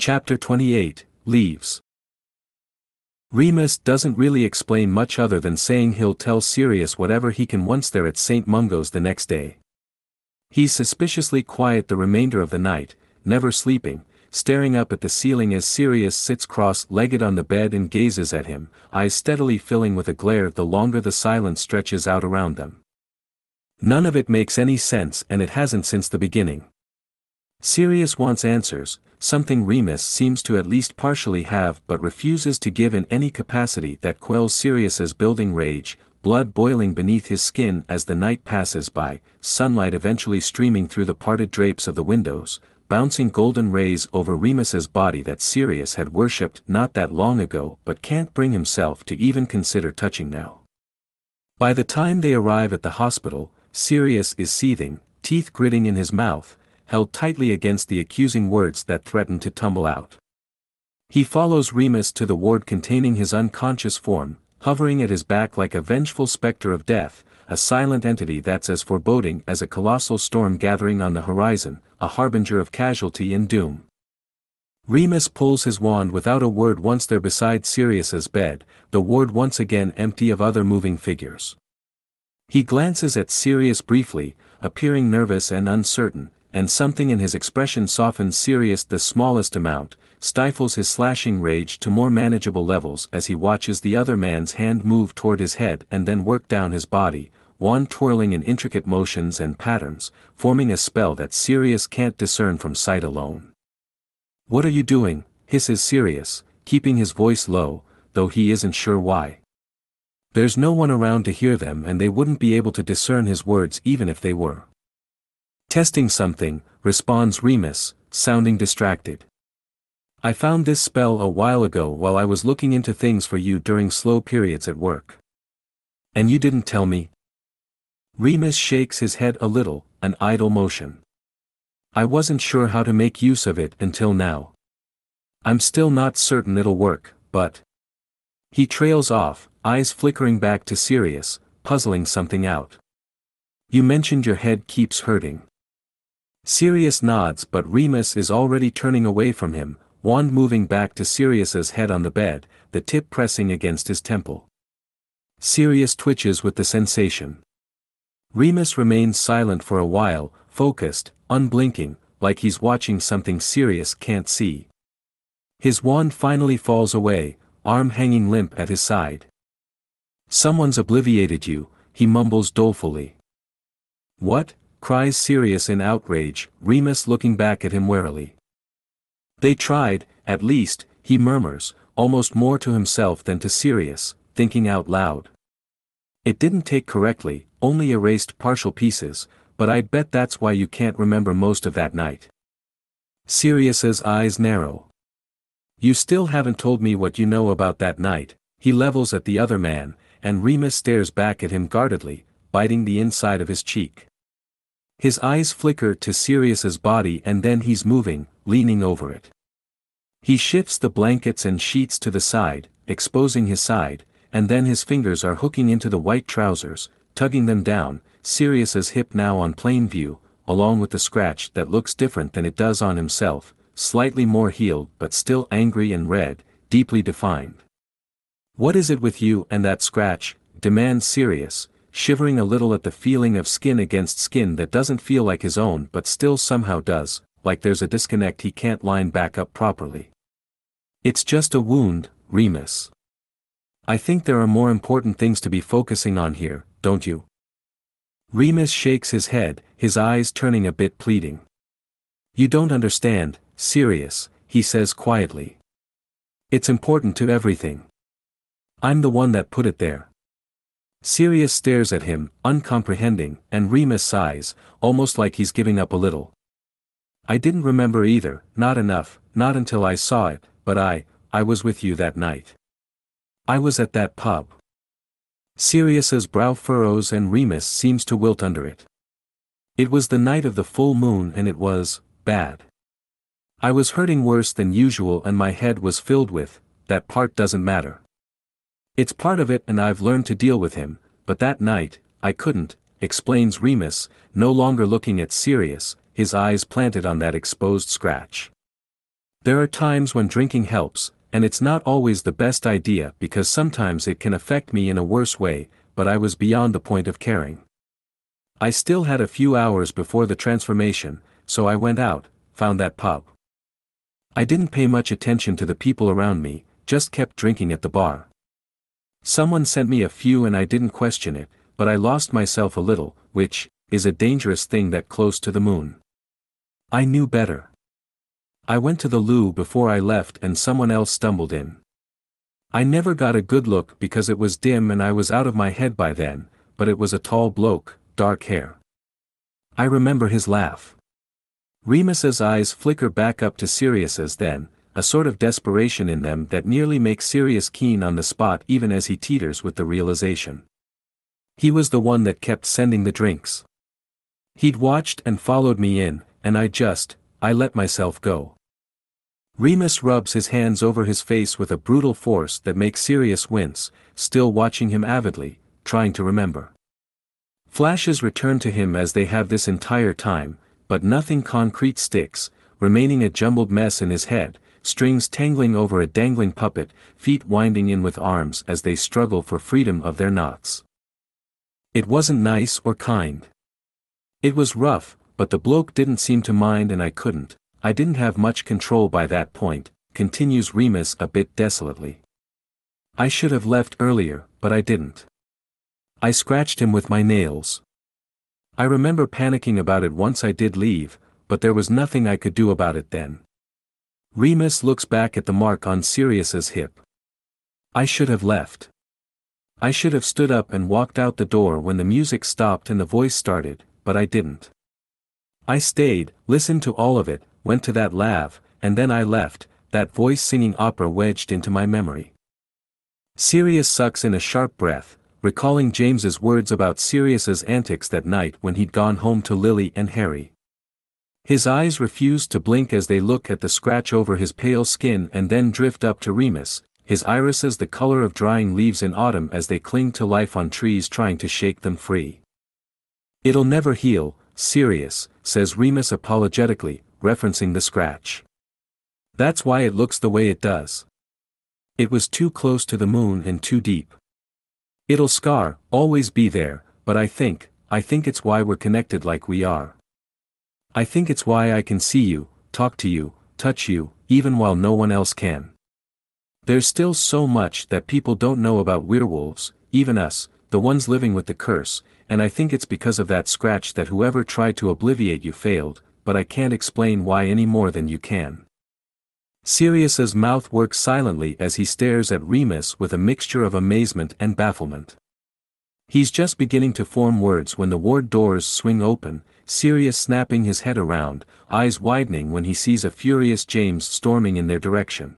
Chapter 28 Leaves Remus doesn't really explain much other than saying he'll tell Sirius whatever he can once they're at St. Mungo's the next day. He's suspiciously quiet the remainder of the night, never sleeping, staring up at the ceiling as Sirius sits cross-legged on the bed and gazes at him, eyes steadily filling with a glare the longer the silence stretches out around them. None of it makes any sense and it hasn't since the beginning. Sirius wants answers, something Remus seems to at least partially have but refuses to give in any capacity that quells Sirius's building rage, blood boiling beneath his skin as the night passes by, sunlight eventually streaming through the parted drapes of the windows, bouncing golden rays over Remus's body that Sirius had worshipped not that long ago but can't bring himself to even consider touching now. By the time they arrive at the hospital, Sirius is seething, teeth gritting in his mouth, held tightly against the accusing words that threatened to tumble out. He follows Remus to the ward containing his unconscious form, hovering at his back like a vengeful specter of death, a silent entity that's as foreboding as a colossal storm gathering on the horizon, a harbinger of casualty and doom. Remus pulls his wand without a word once they're beside Sirius's bed, the ward once again empty of other moving figures. He glances at Sirius briefly, appearing nervous and uncertain, and something in his expression softens Sirius the smallest amount, stifles his slashing rage to more manageable levels as he watches the other man's hand move toward his head and then work down his body, one twirling in intricate motions and patterns, forming a spell that Sirius can't discern from sight alone. What are you doing, hisses Sirius, keeping his voice low, though he isn't sure why. There's no one around to hear them and they wouldn't be able to discern his words even if they were. Testing something, responds Remus, sounding distracted. I found this spell a while ago while I was looking into things for you during slow periods at work. And you didn't tell me? Remus shakes his head a little, an idle motion. I wasn't sure how to make use of it until now. I'm still not certain it'll work, but. He trails off, eyes flickering back to Sirius, puzzling something out. You mentioned your head keeps hurting. Sirius nods but Remus is already turning away from him, wand moving back to Sirius's head on the bed, the tip pressing against his temple. Sirius twitches with the sensation. Remus remains silent for a while, focused, unblinking, like he's watching something Sirius can't see. His wand finally falls away, arm hanging limp at his side. Someone's obliviated you, he mumbles dolefully. What? Cries Sirius in outrage, Remus looking back at him warily. They tried, at least, he murmurs, almost more to himself than to Sirius, thinking out loud. It didn't take correctly, only erased partial pieces, but I bet that's why you can't remember most of that night. Sirius's eyes narrow. You still haven't told me what you know about that night, he levels at the other man, and Remus stares back at him guardedly, biting the inside of his cheek. His eyes flicker to Sirius's body and then he's moving, leaning over it. He shifts the blankets and sheets to the side, exposing his side, and then his fingers are hooking into the white trousers, tugging them down, Sirius's hip now on plain view, along with the scratch that looks different than it does on himself, slightly more healed but still angry and red, deeply defined. What is it with you and that scratch? demands Sirius, shivering a little at the feeling of skin against skin that doesn't feel like his own but still somehow does, like there's a disconnect he can't line back up properly. It's just a wound, Remus. I think there are more important things to be focusing on here, don't you? Remus shakes his head, his eyes turning a bit pleading. You don't understand, Sirius, he says quietly. It's important to everything. I'm the one that put it there. Sirius stares at him, uncomprehending, and Remus sighs, almost like he's giving up a little. I didn't remember either, not enough, not until I saw it, but I, I was with you that night. I was at that pub. Sirius's brow furrows and Remus seems to wilt under it. It was the night of the full moon and it was, bad. I was hurting worse than usual and my head was filled with, that part doesn't matter. It's part of it and I've learned to deal with him, but that night, I couldn't, explains Remus, no longer looking at Sirius, his eyes planted on that exposed scratch. There are times when drinking helps, and it's not always the best idea because sometimes it can affect me in a worse way, but I was beyond the point of caring. I still had a few hours before the transformation, so I went out, found that pub. I didn't pay much attention to the people around me, just kept drinking at the bar. Someone sent me a few and I didn't question it, but I lost myself a little, which, is a dangerous thing that close to the moon. I knew better. I went to the loo before I left and someone else stumbled in. I never got a good look because it was dim and I was out of my head by then, but it was a tall bloke, dark hair. I remember his laugh. Remus's eyes flicker back up to Sirius's then, a sort of desperation in them that nearly makes Sirius keen on the spot even as he teeters with the realization. He was the one that kept sending the drinks. He'd watched and followed me in, and I just, I let myself go. Remus rubs his hands over his face with a brutal force that makes Sirius wince, still watching him avidly, trying to remember. Flashes return to him as they have this entire time, but nothing concrete sticks, remaining a jumbled mess in his head, strings tangling over a dangling puppet, feet winding in with arms as they struggle for freedom of their knots. It wasn't nice or kind. It was rough, but the bloke didn't seem to mind and I couldn't, I didn't have much control by that point, continues Remus a bit desolately. I should have left earlier, but I didn't. I scratched him with my nails. I remember panicking about it once I did leave, but there was nothing I could do about it then. Remus looks back at the mark on Sirius's hip. I should have left. I should have stood up and walked out the door when the music stopped and the voice started, but I didn't. I stayed, listened to all of it, went to that lav, and then I left, that voice singing opera wedged into my memory. Sirius sucks in a sharp breath, recalling James's words about Sirius's antics that night when he'd gone home to Lily and Harry. His eyes refuse to blink as they look at the scratch over his pale skin and then drift up to Remus, his irises the color of drying leaves in autumn as they cling to life on trees trying to shake them free. It'll never heal, Sirius, says Remus apologetically, referencing the scratch. That's why it looks the way it does. It was too close to the moon and too deep. It'll scar, always be there, but I think, I think it's why we're connected like we are. I think it's why I can see you, talk to you, touch you, even while no one else can. There's still so much that people don't know about werewolves, even us, the ones living with the curse, and I think it's because of that scratch that whoever tried to obliviate you failed, but I can't explain why any more than you can. Sirius's mouth works silently as he stares at Remus with a mixture of amazement and bafflement. He's just beginning to form words when the ward doors swing open, Sirius snapping his head around, eyes widening when he sees a furious James storming in their direction.